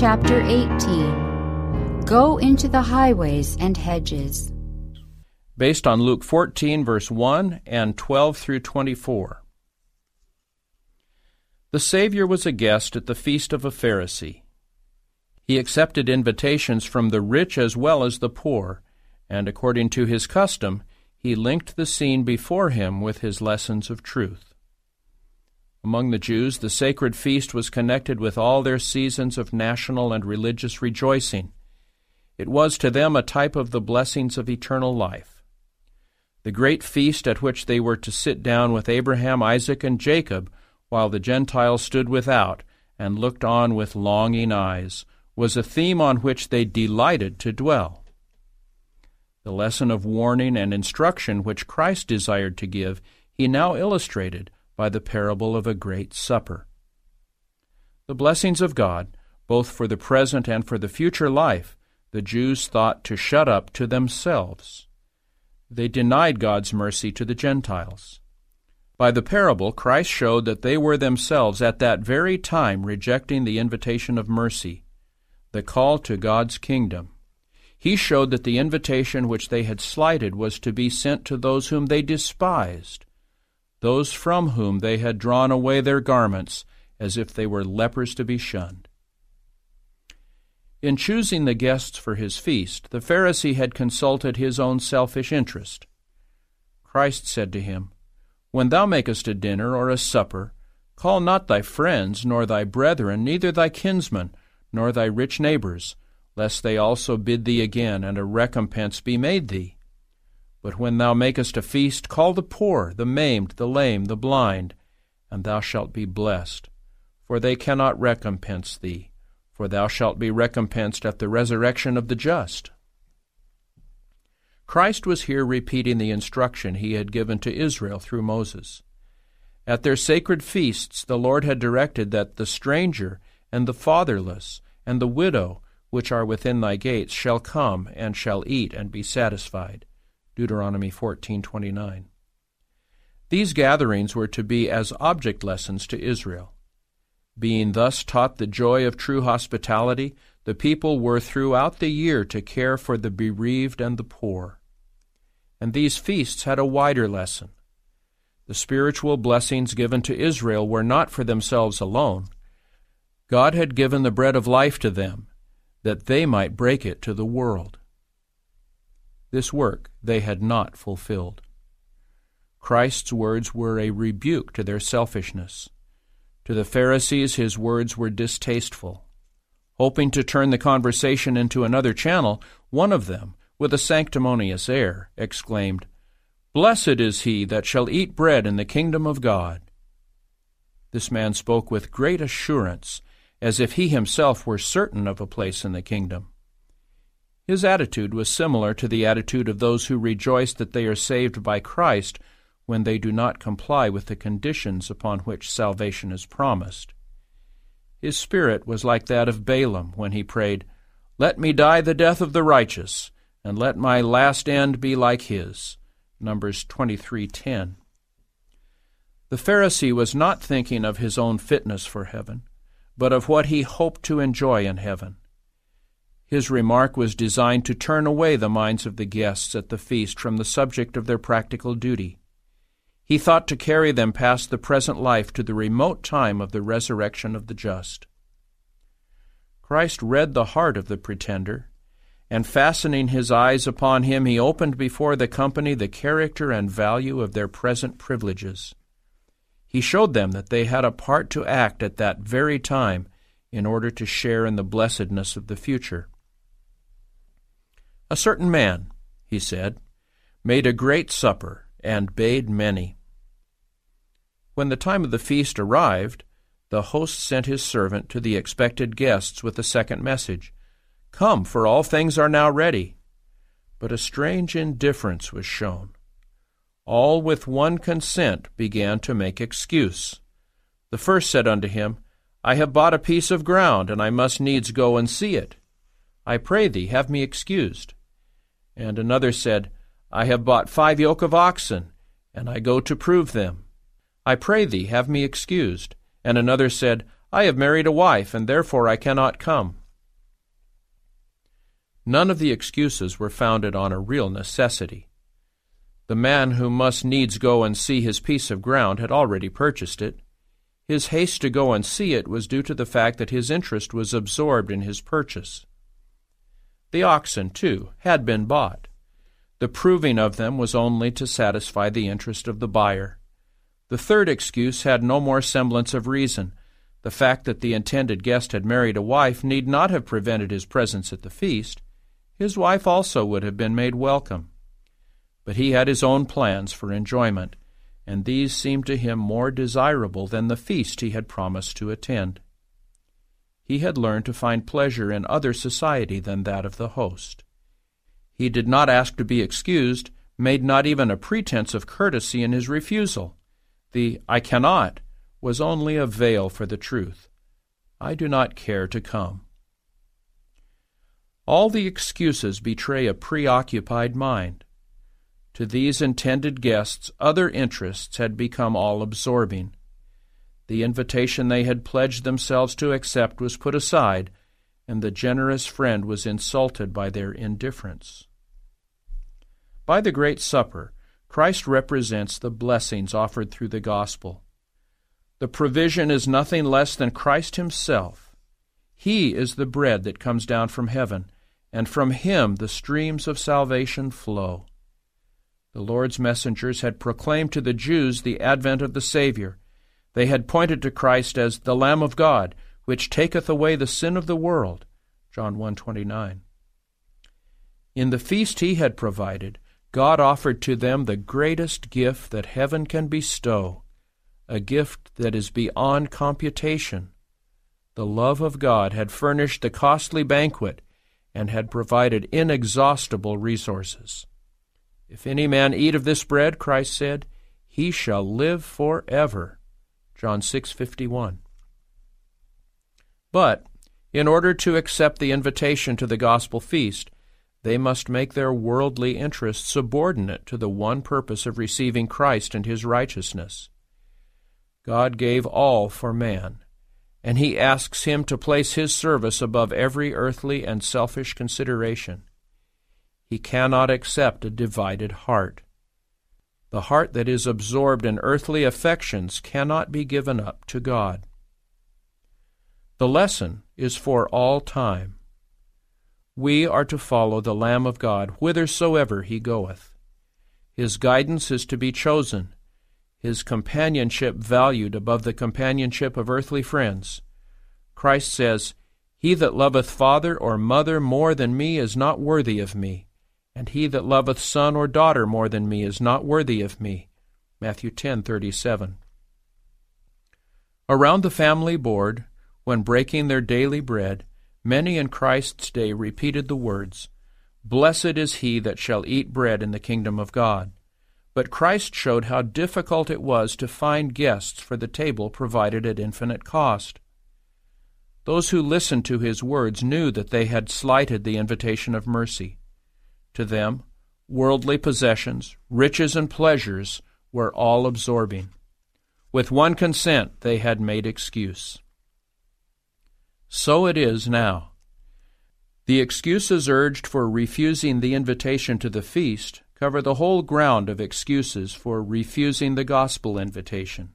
chapter 18 Go into the highways and hedges. Based on Luke 14, verse 1 and 12 through 24. The Savior was a guest at the feast of a Pharisee. He accepted invitations from the rich as well as the poor, and according to his custom, he linked the scene before him with his lessons of truth. Among the Jews, the sacred feast was connected with all their seasons of national and religious rejoicing. It was to them a type of the blessings of eternal life. The great feast at which they were to sit down with Abraham, Isaac, and Jacob, while the Gentiles stood without and looked on with longing eyes, was a theme on which they delighted to dwell. The lesson of warning and instruction which Christ desired to give, he now illustrated by the parable of a great supper. The blessings of God, both for the present and for the future life, the Jews thought to shut up to themselves. They denied God's mercy to the Gentiles. By the parable, Christ showed that they were themselves at that very time rejecting the invitation of mercy, the call to God's kingdom. He showed that the invitation which they had slighted was to be sent to those whom they despised, those from whom they had drawn away their garments as if they were lepers to be shunned. In choosing the guests for his feast, the Pharisee had consulted his own selfish interest. Christ said to him, When thou makest a dinner or a supper, call not thy friends, nor thy brethren, neither thy kinsmen, nor thy rich neighbors, lest they also bid thee again, and a recompense be made thee. But when thou makest a feast, call the poor, the maimed, the lame, the blind, and thou shalt be blessed. For they cannot recompense thee, for thou shalt be recompensed at the resurrection of the just. Christ was here repeating the instruction he had given to Israel through Moses. At their sacred feasts, the Lord had directed that the stranger and the fatherless and the widow which are within thy gates shall come and shall eat and be satisfied. Deuteronomy 14:29. These gatherings were to be as object lessons to Israel. Being thus taught the joy of true hospitality, the people were throughout the year to care for the bereaved and the poor. And these feasts had a wider lesson. The spiritual blessings given to Israel were not for themselves alone. God had given the bread of life to them, that they might break it to the world. This work they had not fulfilled. Christ's words were a rebuke to their selfishness. To the Pharisees, his words were distasteful. Hoping to turn the conversation into another channel, one of them, with a sanctimonious air, exclaimed, Blessed is he that shall eat bread in the kingdom of God. This man spoke with great assurance, as if he himself were certain of a place in the kingdom. His attitude was similar to the attitude of those who rejoice that they are saved by Christ when they do not comply with the conditions upon which salvation is promised. His spirit was like that of Balaam when he prayed, Let me die the death of the righteous, and let my last end be like his. Numbers 23:10. The Pharisee was not thinking of his own fitness for heaven, but of what he hoped to enjoy in heaven. His remark was designed to turn away the minds of the guests at the feast from the subject of their practical duty. He thought to carry them past the present life to the remote time of the resurrection of the just. Christ read the heart of the pretender, and fastening his eyes upon him, he opened before the company the character and value of their present privileges. He showed them that they had a part to act at that very time in order to share in the blessedness of the future. A certain man, he said, made a great supper, and bade many. When the time of the feast arrived, the host sent his servant to the expected guests with a second message Come, for all things are now ready. But a strange indifference was shown. All with one consent began to make excuse. The first said unto him, I have bought a piece of ground, and I must needs go and see it. I pray thee, have me excused. And another said, I have bought five yoke of oxen, and I go to prove them. I pray thee, have me excused. And another said, I have married a wife, and therefore I cannot come. None of the excuses were founded on a real necessity. The man who must needs go and see his piece of ground had already purchased it. His haste to go and see it was due to the fact that his interest was absorbed in his purchase. The oxen, too, had been bought. The proving of them was only to satisfy the interest of the buyer. The third excuse had no more semblance of reason. The fact that the intended guest had married a wife need not have prevented his presence at the feast. His wife also would have been made welcome. But he had his own plans for enjoyment, and these seemed to him more desirable than the feast he had promised to attend. He had learned to find pleasure in other society than that of the host. He did not ask to be excused, made not even a pretense of courtesy in his refusal. The I cannot was only a veil for the truth. I do not care to come. All the excuses betray a preoccupied mind. To these intended guests, other interests had become all absorbing. The invitation they had pledged themselves to accept was put aside, and the generous friend was insulted by their indifference. By the Great Supper, Christ represents the blessings offered through the gospel. The provision is nothing less than Christ Himself. He is the bread that comes down from heaven, and from Him the streams of salvation flow. The Lord's messengers had proclaimed to the Jews the advent of the Savior. They had pointed to Christ as the Lamb of God, which taketh away the sin of the world. John 1:29. In the feast he had provided, God offered to them the greatest gift that heaven can bestow, a gift that is beyond computation. The love of God had furnished the costly banquet and had provided inexhaustible resources. If any man eat of this bread, Christ said, he shall live forever. John 6:51. But in order to accept the invitation to the gospel feast, they must make their worldly interests subordinate to the one purpose of receiving Christ and his righteousness. God gave all for man, and he asks him to place his service above every earthly and selfish consideration. He cannot accept a divided heart. The heart that is absorbed in earthly affections cannot be given up to God. The lesson is for all time we are to follow the Lamb of God whithersoever he goeth. His guidance is to be chosen, his companionship valued above the companionship of earthly friends. Christ says, He that loveth father or mother more than me is not worthy of me, and he that loveth son or daughter more than me is not worthy of me. Matthew 10:37. Around the family board, when breaking their daily bread, Many in Christ's day repeated the words, Blessed is he that shall eat bread in the kingdom of God. But Christ showed how difficult it was to find guests for the table provided at infinite cost. Those who listened to his words knew that they had slighted the invitation of mercy. To them, worldly possessions, riches, and pleasures were all absorbing. With one consent, they had made excuse. So it is now. The excuses urged for refusing the invitation to the feast cover the whole ground of excuses for refusing the gospel invitation.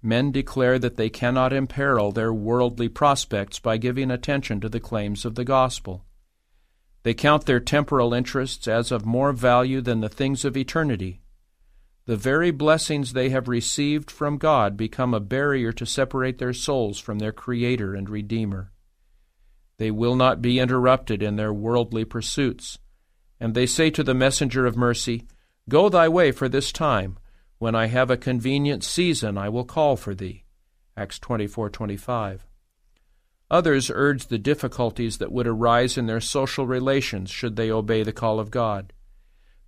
Men declare that they cannot imperil their worldly prospects by giving attention to the claims of the gospel. They count their temporal interests as of more value than the things of eternity the very blessings they have received from God become a barrier to separate their souls from their Creator and Redeemer. They will not be interrupted in their worldly pursuits. And they say to the messenger of mercy, Go thy way for this time. When I have a convenient season, I will call for thee. Acts 24:25. Others urge the difficulties that would arise in their social relations should they obey the call of God.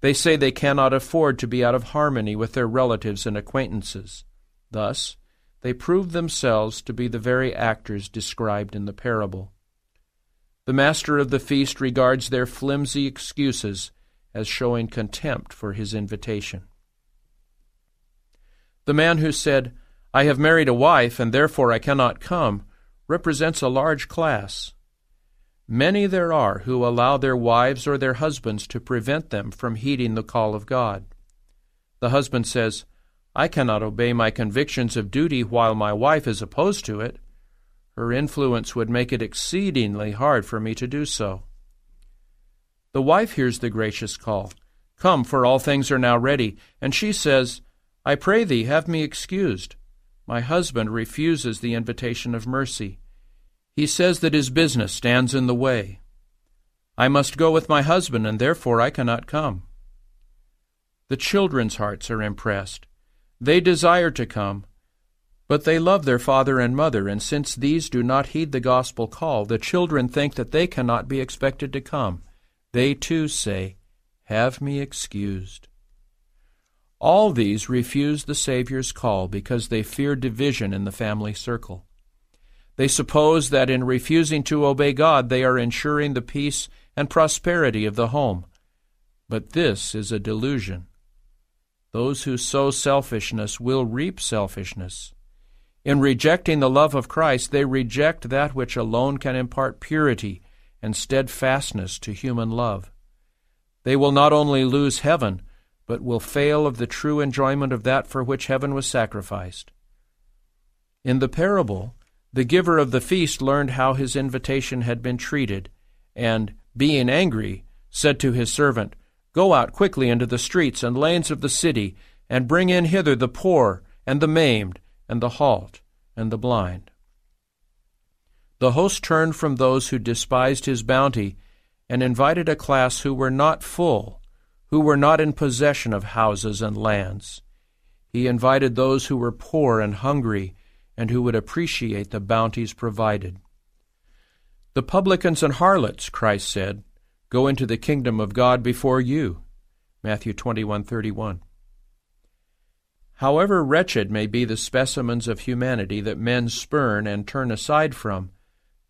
They say they cannot afford to be out of harmony with their relatives and acquaintances. Thus, they prove themselves to be the very actors described in the parable. The master of the feast regards their flimsy excuses as showing contempt for his invitation. The man who said, I have married a wife, and therefore I cannot come, represents a large class. Many there are who allow their wives or their husbands to prevent them from heeding the call of God. The husband says, I cannot obey my convictions of duty while my wife is opposed to it. Her influence would make it exceedingly hard for me to do so. The wife hears the gracious call, Come, for all things are now ready, and she says, I pray thee, have me excused. My husband refuses the invitation of mercy. He says that his business stands in the way. I must go with my husband, and therefore I cannot come. The children's hearts are impressed. They desire to come, but they love their father and mother, and since these do not heed the gospel call, the children think that they cannot be expected to come. They too say, Have me excused. All these refuse the Saviour's call because they fear division in the family circle. They suppose that in refusing to obey God, they are ensuring the peace and prosperity of the home. But this is a delusion. Those who sow selfishness will reap selfishness. In rejecting the love of Christ, they reject that which alone can impart purity and steadfastness to human love. They will not only lose heaven, but will fail of the true enjoyment of that for which heaven was sacrificed. In the parable, the giver of the feast learned how his invitation had been treated, and, being angry, said to his servant, Go out quickly into the streets and lanes of the city, and bring in hither the poor, and the maimed, and the halt, and the blind. The host turned from those who despised his bounty, and invited a class who were not full, who were not in possession of houses and lands. He invited those who were poor and hungry, and who would appreciate the bounties provided. The publicans and harlots, Christ said, go into the kingdom of God before you. Matthew 21:31. However wretched may be the specimens of humanity that men spurn and turn aside from,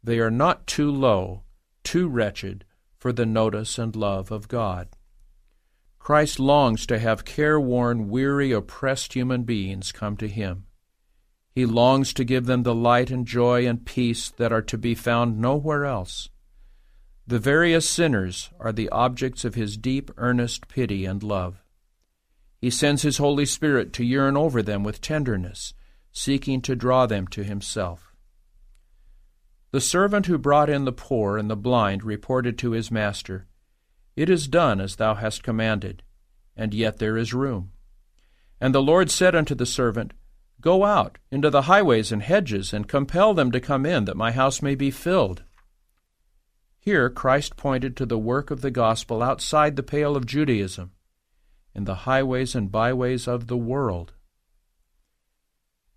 they are not too low, too wretched for the notice and love of God. Christ longs to have careworn, weary, oppressed human beings come to him. He longs to give them the light and joy and peace that are to be found nowhere else. The various sinners are the objects of his deep, earnest pity and love. He sends his Holy Spirit to yearn over them with tenderness, seeking to draw them to himself. The servant who brought in the poor and the blind reported to his master, It is done as thou hast commanded, and yet there is room. And the Lord said unto the servant, Go out into the highways and hedges, and compel them to come in, that my house may be filled. Here Christ pointed to the work of the gospel outside the pale of Judaism, in the highways and byways of the world.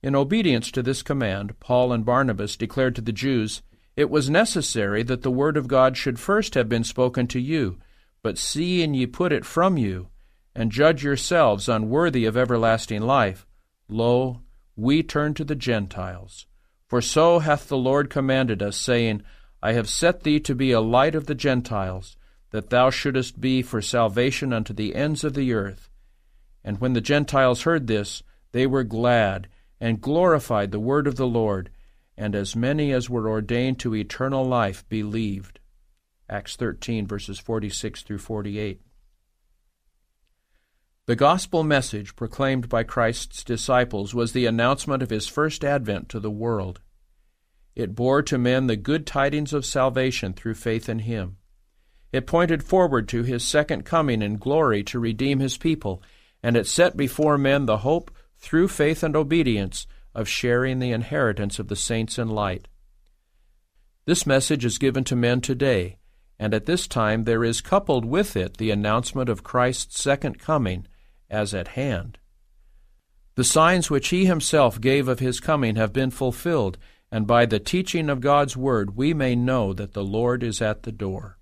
In obedience to this command, Paul and Barnabas declared to the Jews, It was necessary that the word of God should first have been spoken to you, but see and ye put it from you, and judge yourselves unworthy of everlasting life. Lo, we turn to the Gentiles. For so hath the Lord commanded us, saying, I have set thee to be a light of the Gentiles, that thou shouldest be for salvation unto the ends of the earth. And when the Gentiles heard this, they were glad, and glorified the word of the Lord, and as many as were ordained to eternal life believed. Acts 13, verses 46 through 48. The gospel message proclaimed by Christ's disciples was the announcement of his first advent to the world. It bore to men the good tidings of salvation through faith in him. It pointed forward to his second coming in glory to redeem his people, and it set before men the hope, through faith and obedience, of sharing the inheritance of the saints in light. This message is given to men today, and at this time there is coupled with it the announcement of Christ's second coming as at hand. The signs which he himself gave of his coming have been fulfilled, and by the teaching of God's word we may know that the Lord is at the door.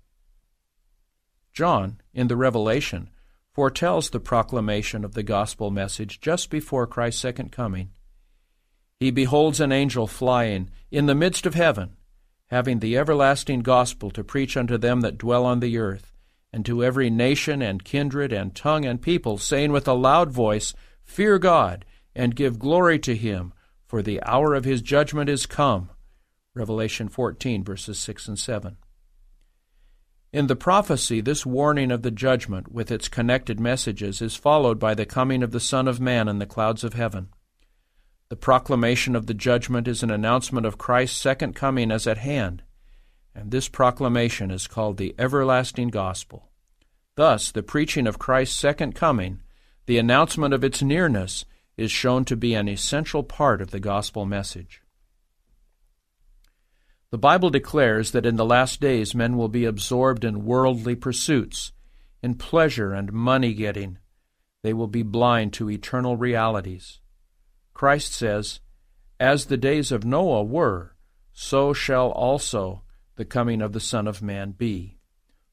John, in the Revelation, foretells the proclamation of the gospel message just before Christ's second coming. He beholds an angel flying in the midst of heaven, having the everlasting gospel to preach unto them that dwell on the earth, and to every nation and kindred and tongue and people, saying with a loud voice, Fear God, and give glory to him, for the hour of his judgment is come. Revelation 14, verses 6 and 7. In the prophecy, this warning of the judgment with its connected messages is followed by the coming of the Son of Man in the clouds of heaven. The proclamation of the judgment is an announcement of Christ's second coming as at hand, and this proclamation is called the everlasting gospel. Thus, the preaching of Christ's second coming, the announcement of its nearness, is shown to be an essential part of the gospel message. The Bible declares that in the last days men will be absorbed in worldly pursuits, in pleasure and money getting. They will be blind to eternal realities. Christ says, As the days of Noah were, so shall also the coming of the Son of Man be.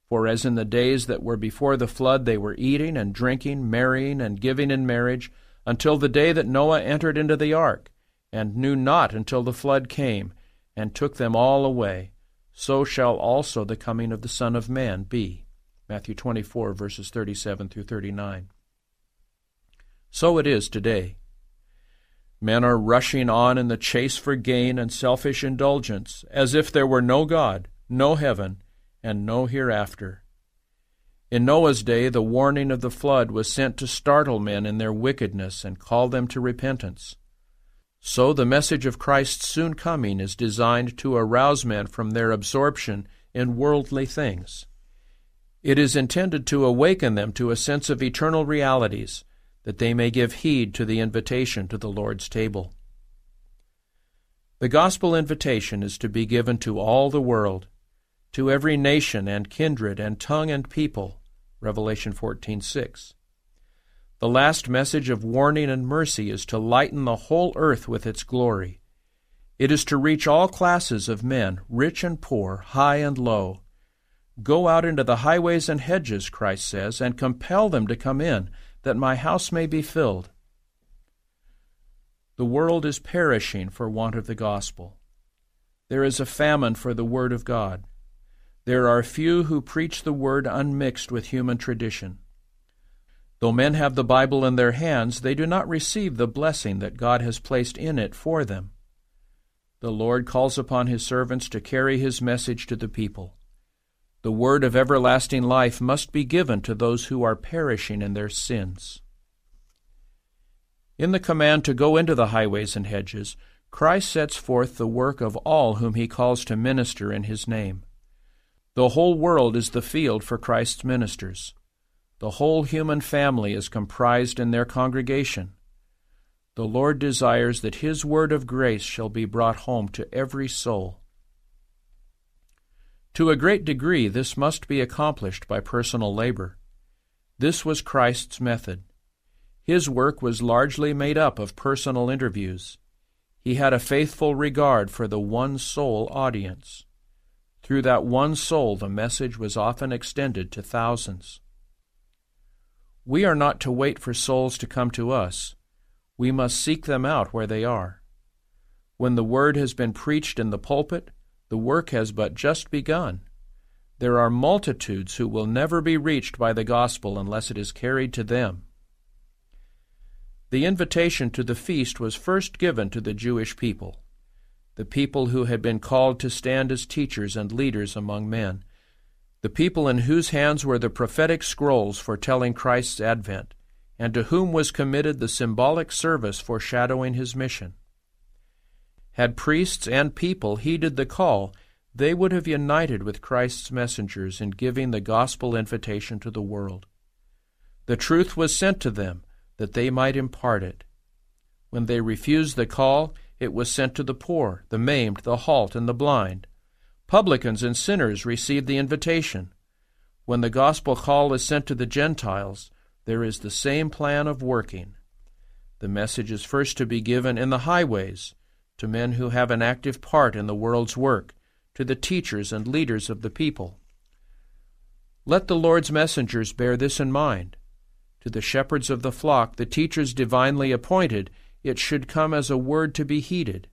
For as in the days that were before the flood they were eating and drinking, marrying and giving in marriage, until the day that Noah entered into the ark, and knew not until the flood came, and took them all away, so shall also the coming of the Son of Man be. Matthew 24, verses 37 through 39. So it is today. Men are rushing on in the chase for gain and selfish indulgence, as if there were no God, no heaven, and no hereafter. In Noah's day, the warning of the flood was sent to startle men in their wickedness and call them to repentance. So the message of Christ's soon coming is designed to arouse men from their absorption in worldly things. It is intended to awaken them to a sense of eternal realities, that they may give heed to the invitation to the Lord's table. The gospel invitation is to be given to all the world, to every nation and kindred and tongue and people. Revelation 14:6. The last message of warning and mercy is to lighten the whole earth with its glory. It is to reach all classes of men, rich and poor, high and low. Go out into the highways and hedges, Christ says, and compel them to come in, that my house may be filled. The world is perishing for want of the gospel. There is a famine for the word of God. There are few who preach the word unmixed with human tradition. Though men have the Bible in their hands, they do not receive the blessing that God has placed in it for them. The Lord calls upon His servants to carry His message to the people. The word of everlasting life must be given to those who are perishing in their sins. In the command to go into the highways and hedges, Christ sets forth the work of all whom He calls to minister in His name. The whole world is the field for Christ's ministers. The whole human family is comprised in their congregation. The Lord desires that His word of grace shall be brought home to every soul. To a great degree, this must be accomplished by personal labor. This was Christ's method. His work was largely made up of personal interviews. He had a faithful regard for the one soul audience. Through that one soul, the message was often extended to thousands. We are not to wait for souls to come to us. We must seek them out where they are. When the word has been preached in the pulpit, the work has but just begun. There are multitudes who will never be reached by the gospel unless it is carried to them. The invitation to the feast was first given to the Jewish people, the people who had been called to stand as teachers and leaders among men the people in whose hands were the prophetic scrolls foretelling Christ's advent, and to whom was committed the symbolic service foreshadowing his mission. Had priests and people heeded the call, they would have united with Christ's messengers in giving the gospel invitation to the world. The truth was sent to them that they might impart it. When they refused the call, it was sent to the poor, the maimed, the halt, and the blind. Publicans and sinners received the invitation. When the gospel call is sent to the Gentiles, there is the same plan of working. The message is first to be given in the highways, to men who have an active part in the world's work, to the teachers and leaders of the people. Let the Lord's messengers bear this in mind. To the shepherds of the flock, the teachers divinely appointed, it should come as a word to be heeded.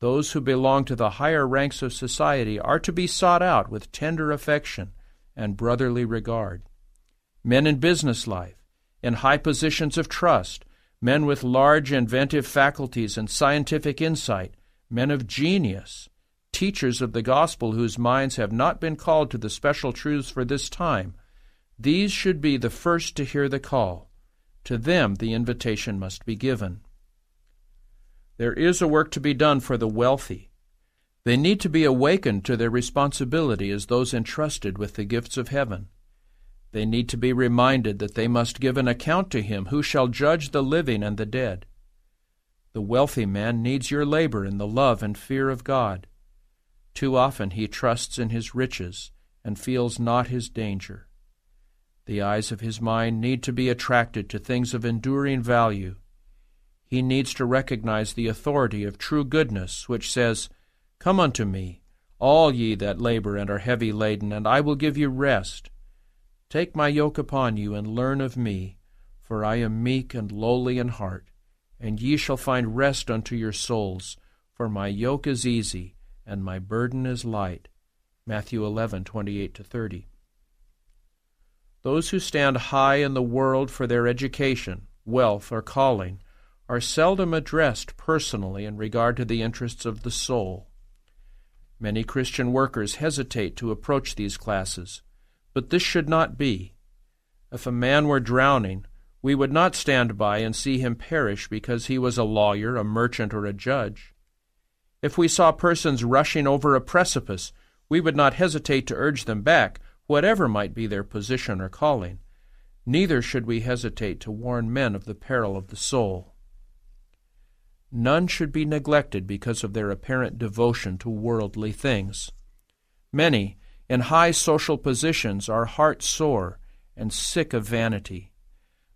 Those who belong to the higher ranks of society are to be sought out with tender affection and brotherly regard. Men in business life, in high positions of trust, men with large inventive faculties and scientific insight, men of genius, teachers of the gospel whose minds have not been called to the special truths for this time, these should be the first to hear the call. To them the invitation must be given. There is a work to be done for the wealthy. They need to be awakened to their responsibility as those entrusted with the gifts of heaven. They need to be reminded that they must give an account to him who shall judge the living and the dead. The wealthy man needs your labor in the love and fear of God. Too often he trusts in his riches and feels not his danger. The eyes of his mind need to be attracted to things of enduring value. He needs to recognize the authority of true goodness, which says, Come unto me, all ye that labor and are heavy laden, and I will give you rest. Take my yoke upon you, and learn of me, for I am meek and lowly in heart, and ye shall find rest unto your souls, for my yoke is easy, and my burden is light. Matthew 11, 28 30. Those who stand high in the world for their education, wealth, or calling are seldom addressed personally in regard to the interests of the soul. Many Christian workers hesitate to approach these classes, but this should not be. If a man were drowning, we would not stand by and see him perish because he was a lawyer, a merchant, or a judge. If we saw persons rushing over a precipice, we would not hesitate to urge them back, whatever might be their position or calling. Neither should we hesitate to warn men of the peril of the soul. None should be neglected because of their apparent devotion to worldly things. Many, in high social positions, are hearts sore and sick of vanity.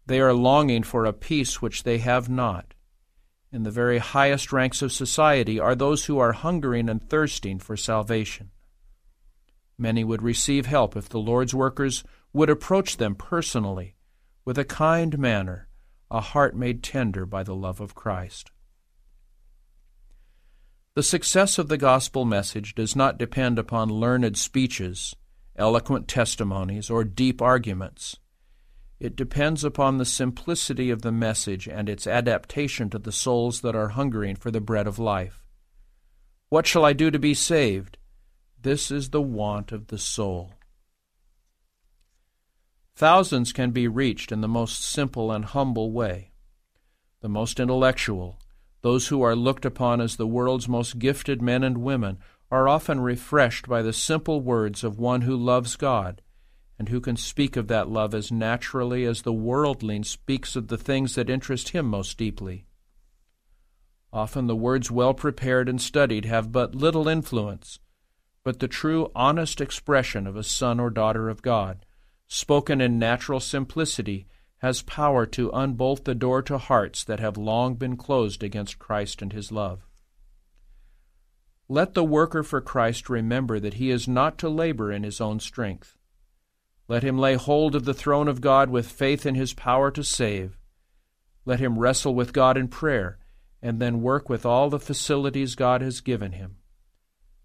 They are longing for a peace which they have not. In the very highest ranks of society are those who are hungering and thirsting for salvation. Many would receive help if the Lord's workers would approach them personally, with a kind manner, a heart made tender by the love of Christ. The success of the gospel message does not depend upon learned speeches, eloquent testimonies, or deep arguments. It depends upon the simplicity of the message and its adaptation to the souls that are hungering for the bread of life. What shall I do to be saved? This is the want of the soul. Thousands can be reached in the most simple and humble way. The most intellectual, those who are looked upon as the world's most gifted men and women are often refreshed by the simple words of one who loves God and who can speak of that love as naturally as the worldling speaks of the things that interest him most deeply. Often the words well prepared and studied have but little influence, but the true, honest expression of a son or daughter of God, spoken in natural simplicity, has power to unbolt the door to hearts that have long been closed against Christ and his love. Let the worker for Christ remember that he is not to labor in his own strength. Let him lay hold of the throne of God with faith in his power to save. Let him wrestle with God in prayer, and then work with all the facilities God has given him.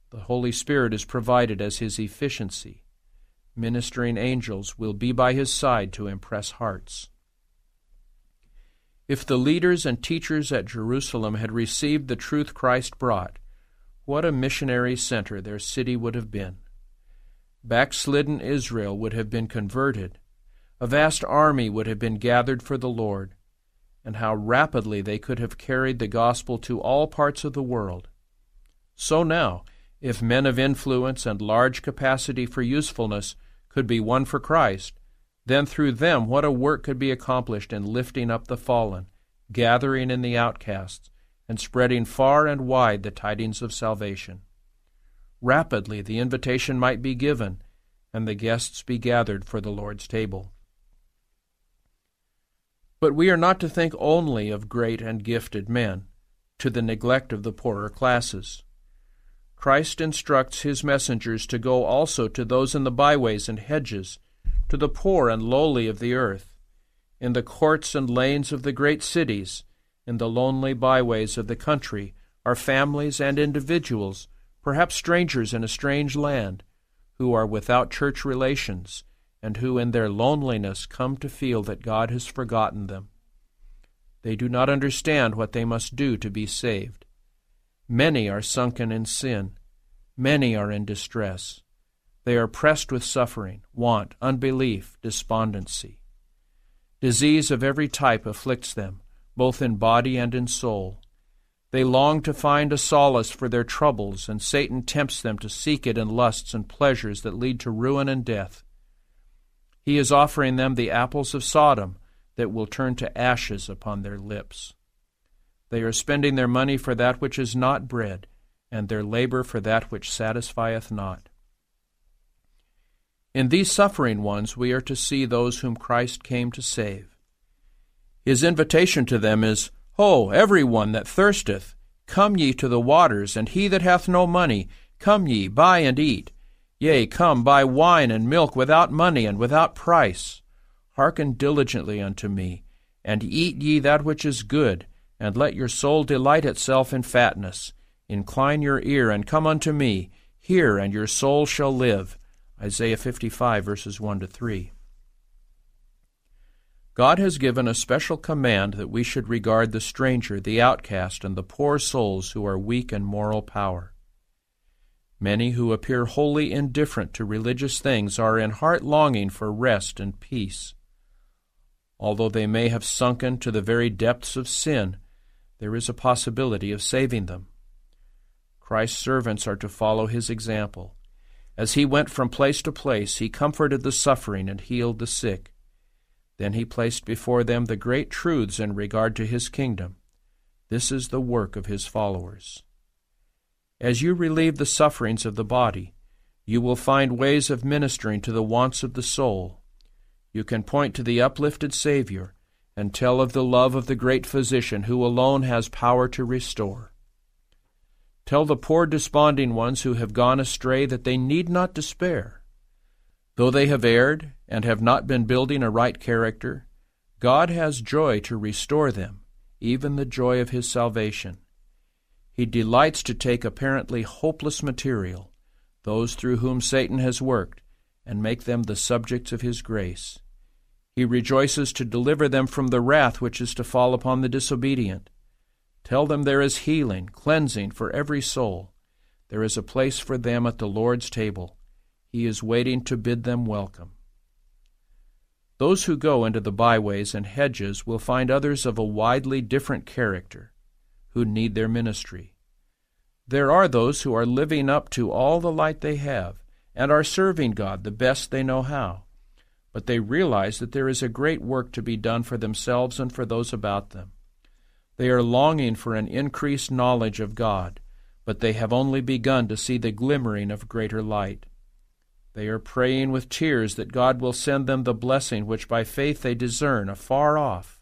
The Holy Spirit is provided as his efficiency ministering angels will be by his side to impress hearts. If the leaders and teachers at Jerusalem had received the truth Christ brought, what a missionary center their city would have been. Backslidden Israel would have been converted. A vast army would have been gathered for the Lord. And how rapidly they could have carried the gospel to all parts of the world. So now, if men of influence and large capacity for usefulness could be won for Christ, then through them what a work could be accomplished in lifting up the fallen, gathering in the outcasts, and spreading far and wide the tidings of salvation. Rapidly the invitation might be given, and the guests be gathered for the Lord's table. But we are not to think only of great and gifted men, to the neglect of the poorer classes. Christ instructs his messengers to go also to those in the byways and hedges, to the poor and lowly of the earth, in the courts and lanes of the great cities, in the lonely byways of the country, are families and individuals, perhaps strangers in a strange land, who are without church relations, and who in their loneliness come to feel that God has forgotten them. They do not understand what they must do to be saved. Many are sunken in sin. Many are in distress. They are pressed with suffering, want, unbelief, despondency. Disease of every type afflicts them, both in body and in soul. They long to find a solace for their troubles, and Satan tempts them to seek it in lusts and pleasures that lead to ruin and death. He is offering them the apples of Sodom that will turn to ashes upon their lips. They are spending their money for that which is not bread, and their labor for that which satisfieth not. In these suffering ones we are to see those whom Christ came to save. His invitation to them is, Ho, every one that thirsteth, come ye to the waters, and he that hath no money, come ye, buy and eat. Yea, come, buy wine and milk without money and without price. Hearken diligently unto me, and eat ye that which is good, and let your soul delight itself in fatness. Incline your ear, and come unto me. Hear, and your soul shall live. Isaiah 55, verses 1 to 3. God has given a special command that we should regard the stranger, the outcast, and the poor souls who are weak in moral power. Many who appear wholly indifferent to religious things are in heart longing for rest and peace. Although they may have sunken to the very depths of sin, there is a possibility of saving them. Christ's servants are to follow his example. As he went from place to place, he comforted the suffering and healed the sick. Then he placed before them the great truths in regard to his kingdom. This is the work of his followers. As you relieve the sufferings of the body, you will find ways of ministering to the wants of the soul. You can point to the uplifted Savior and tell of the love of the great Physician who alone has power to restore. Tell the poor desponding ones who have gone astray that they need not despair. Though they have erred and have not been building a right character, God has joy to restore them, even the joy of His salvation. He delights to take apparently hopeless material, those through whom Satan has worked, and make them the subjects of His grace. He rejoices to deliver them from the wrath which is to fall upon the disobedient. Tell them there is healing, cleansing for every soul. There is a place for them at the Lord's table. He is waiting to bid them welcome. Those who go into the byways and hedges will find others of a widely different character who need their ministry. There are those who are living up to all the light they have and are serving God the best they know how, but they realize that there is a great work to be done for themselves and for those about them. They are longing for an increased knowledge of God, but they have only begun to see the glimmering of greater light. They are praying with tears that God will send them the blessing which by faith they discern afar off.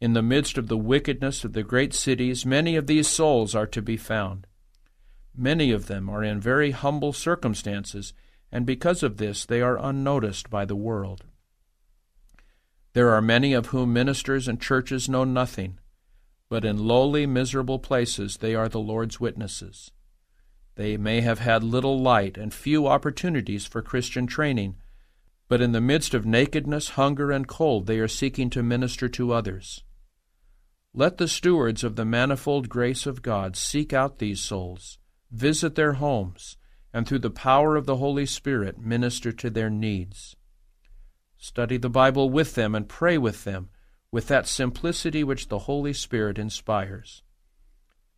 In the midst of the wickedness of the great cities, many of these souls are to be found. Many of them are in very humble circumstances, and because of this they are unnoticed by the world. There are many of whom ministers and churches know nothing, but in lowly, miserable places they are the Lord's witnesses. They may have had little light and few opportunities for Christian training, but in the midst of nakedness, hunger, and cold they are seeking to minister to others. Let the stewards of the manifold grace of God seek out these souls, visit their homes, and through the power of the Holy Spirit minister to their needs. Study the Bible with them and pray with them with that simplicity which the Holy Spirit inspires.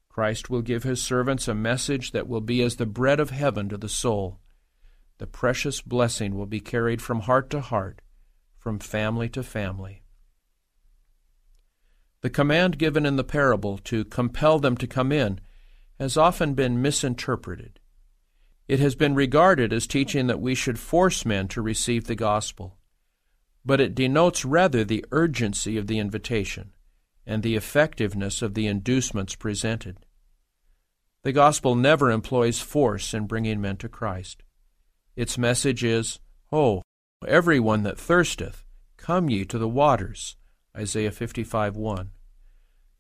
Christ will give his servants a message that will be as the bread of heaven to the soul. The precious blessing will be carried from heart to heart, from family to family. The command given in the parable to compel them to come in has often been misinterpreted. It has been regarded as teaching that we should force men to receive the gospel but it denotes rather the urgency of the invitation and the effectiveness of the inducements presented. The gospel never employs force in bringing men to Christ. Its message is, Ho, every one that thirsteth, come ye to the waters. Isaiah 55 1.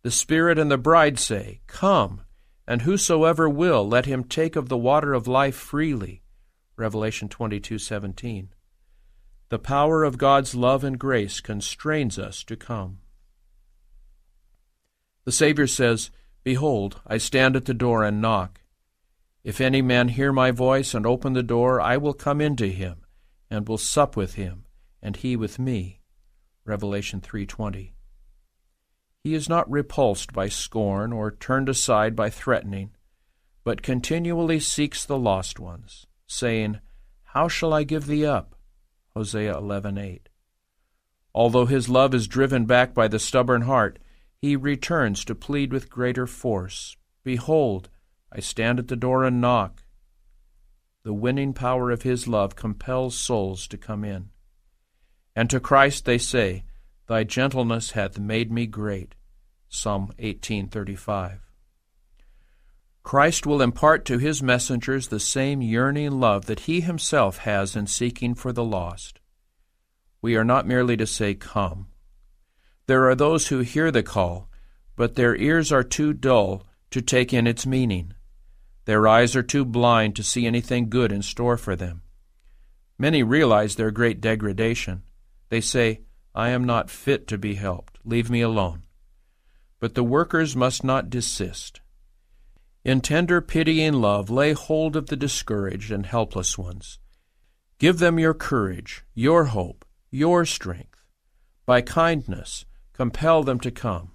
The Spirit and the bride say, Come, and whosoever will, let him take of the water of life freely. Revelation 22 17. The power of God's love and grace constrains us to come. The Savior says, Behold, I stand at the door and knock. If any man hear my voice and open the door, I will come into him, and will sup with him, and he with me. Revelation 3:20. He is not repulsed by scorn or turned aside by threatening, but continually seeks the lost ones, saying, How shall I give thee up? Hosea 11:8. Although his love is driven back by the stubborn heart, he returns to plead with greater force, Behold, I stand at the door and knock. The winning power of his love compels souls to come in. And to Christ they say, Thy gentleness hath made me great. Psalm 1835. Christ will impart to his messengers the same yearning love that he himself has in seeking for the lost. We are not merely to say, Come. There are those who hear the call, but their ears are too dull to take in its meaning. Their eyes are too blind to see anything good in store for them. Many realize their great degradation. They say, I am not fit to be helped. Leave me alone. But the workers must not desist. In tender pitying love, lay hold of the discouraged and helpless ones. Give them your courage, your hope, your strength. By kindness, compel them to come.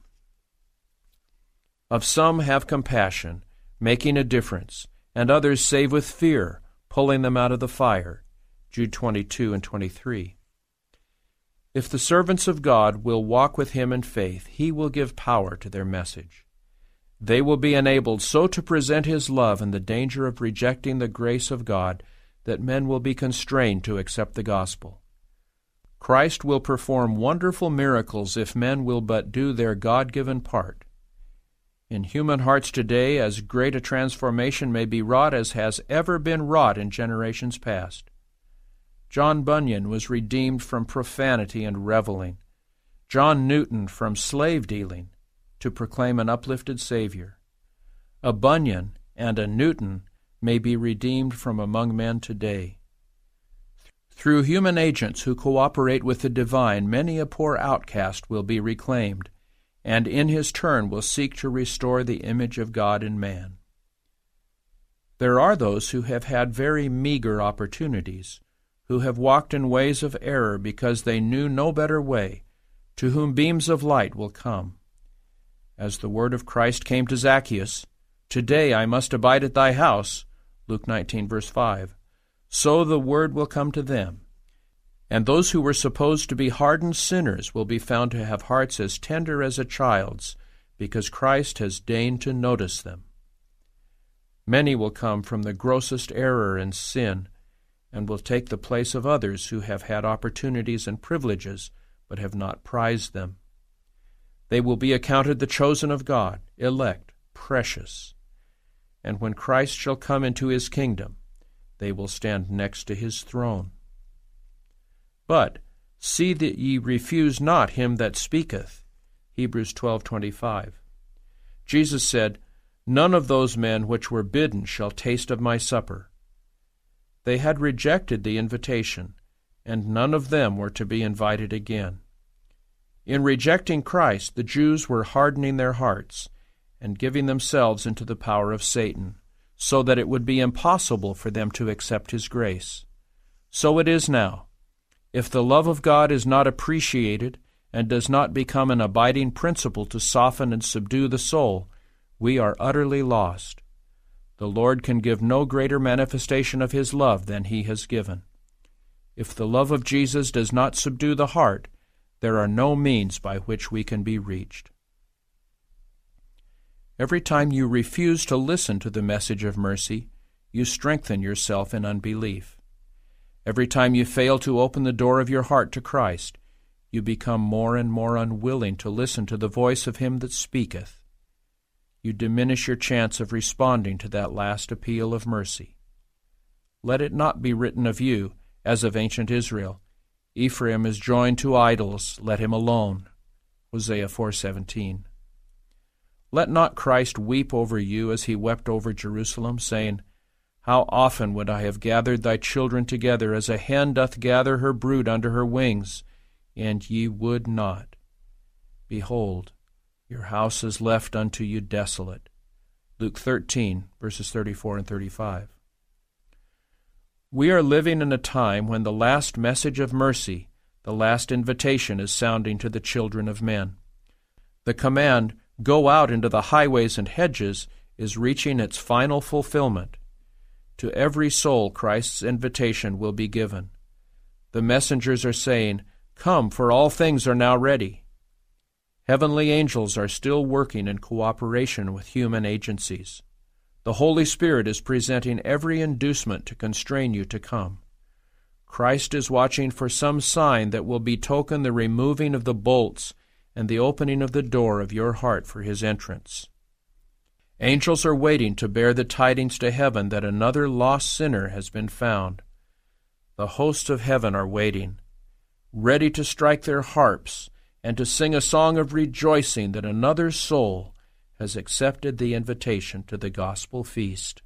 Of some have compassion, making a difference, and others save with fear, pulling them out of the fire. Jude 22 and 23. If the servants of God will walk with him in faith, he will give power to their message. They will be enabled so to present his love in the danger of rejecting the grace of God that men will be constrained to accept the gospel. Christ will perform wonderful miracles if men will but do their God given part. In human hearts today, as great a transformation may be wrought as has ever been wrought in generations past. John Bunyan was redeemed from profanity and reveling, John Newton from slave dealing, to proclaim an uplifted Savior. A Bunyan and a Newton may be redeemed from among men today. Through human agents who cooperate with the divine, many a poor outcast will be reclaimed and in his turn will seek to restore the image of God in man. There are those who have had very meager opportunities, who have walked in ways of error because they knew no better way, to whom beams of light will come. As the word of Christ came to Zacchaeus, Today I must abide at thy house, Luke 19, verse 5, so the word will come to them and those who were supposed to be hardened sinners will be found to have hearts as tender as a child's, because Christ has deigned to notice them. Many will come from the grossest error and sin, and will take the place of others who have had opportunities and privileges, but have not prized them. They will be accounted the chosen of God, elect, precious. And when Christ shall come into his kingdom, they will stand next to his throne. But see that ye refuse not him that speaketh. Hebrews 12:25. Jesus said, None of those men which were bidden shall taste of my supper. They had rejected the invitation, and none of them were to be invited again. In rejecting Christ, the Jews were hardening their hearts and giving themselves into the power of Satan, so that it would be impossible for them to accept his grace. So it is now. If the love of God is not appreciated and does not become an abiding principle to soften and subdue the soul, we are utterly lost. The Lord can give no greater manifestation of His love than He has given. If the love of Jesus does not subdue the heart, there are no means by which we can be reached. Every time you refuse to listen to the message of mercy, you strengthen yourself in unbelief. Every time you fail to open the door of your heart to Christ, you become more and more unwilling to listen to the voice of Him that speaketh. You diminish your chance of responding to that last appeal of mercy. Let it not be written of you, as of ancient Israel, Ephraim is joined to idols, let him alone. Hosea 4:17. Let not Christ weep over you as he wept over Jerusalem, saying, how often would I have gathered thy children together as a hen doth gather her brood under her wings, and ye would not. Behold, your house is left unto you desolate. Luke 13, verses 34 and 35. We are living in a time when the last message of mercy, the last invitation, is sounding to the children of men. The command, Go out into the highways and hedges, is reaching its final fulfillment. To every soul, Christ's invitation will be given. The messengers are saying, Come, for all things are now ready. Heavenly angels are still working in cooperation with human agencies. The Holy Spirit is presenting every inducement to constrain you to come. Christ is watching for some sign that will betoken the removing of the bolts and the opening of the door of your heart for his entrance. Angels are waiting to bear the tidings to heaven that another lost sinner has been found. The hosts of heaven are waiting, ready to strike their harps and to sing a song of rejoicing that another soul has accepted the invitation to the gospel feast.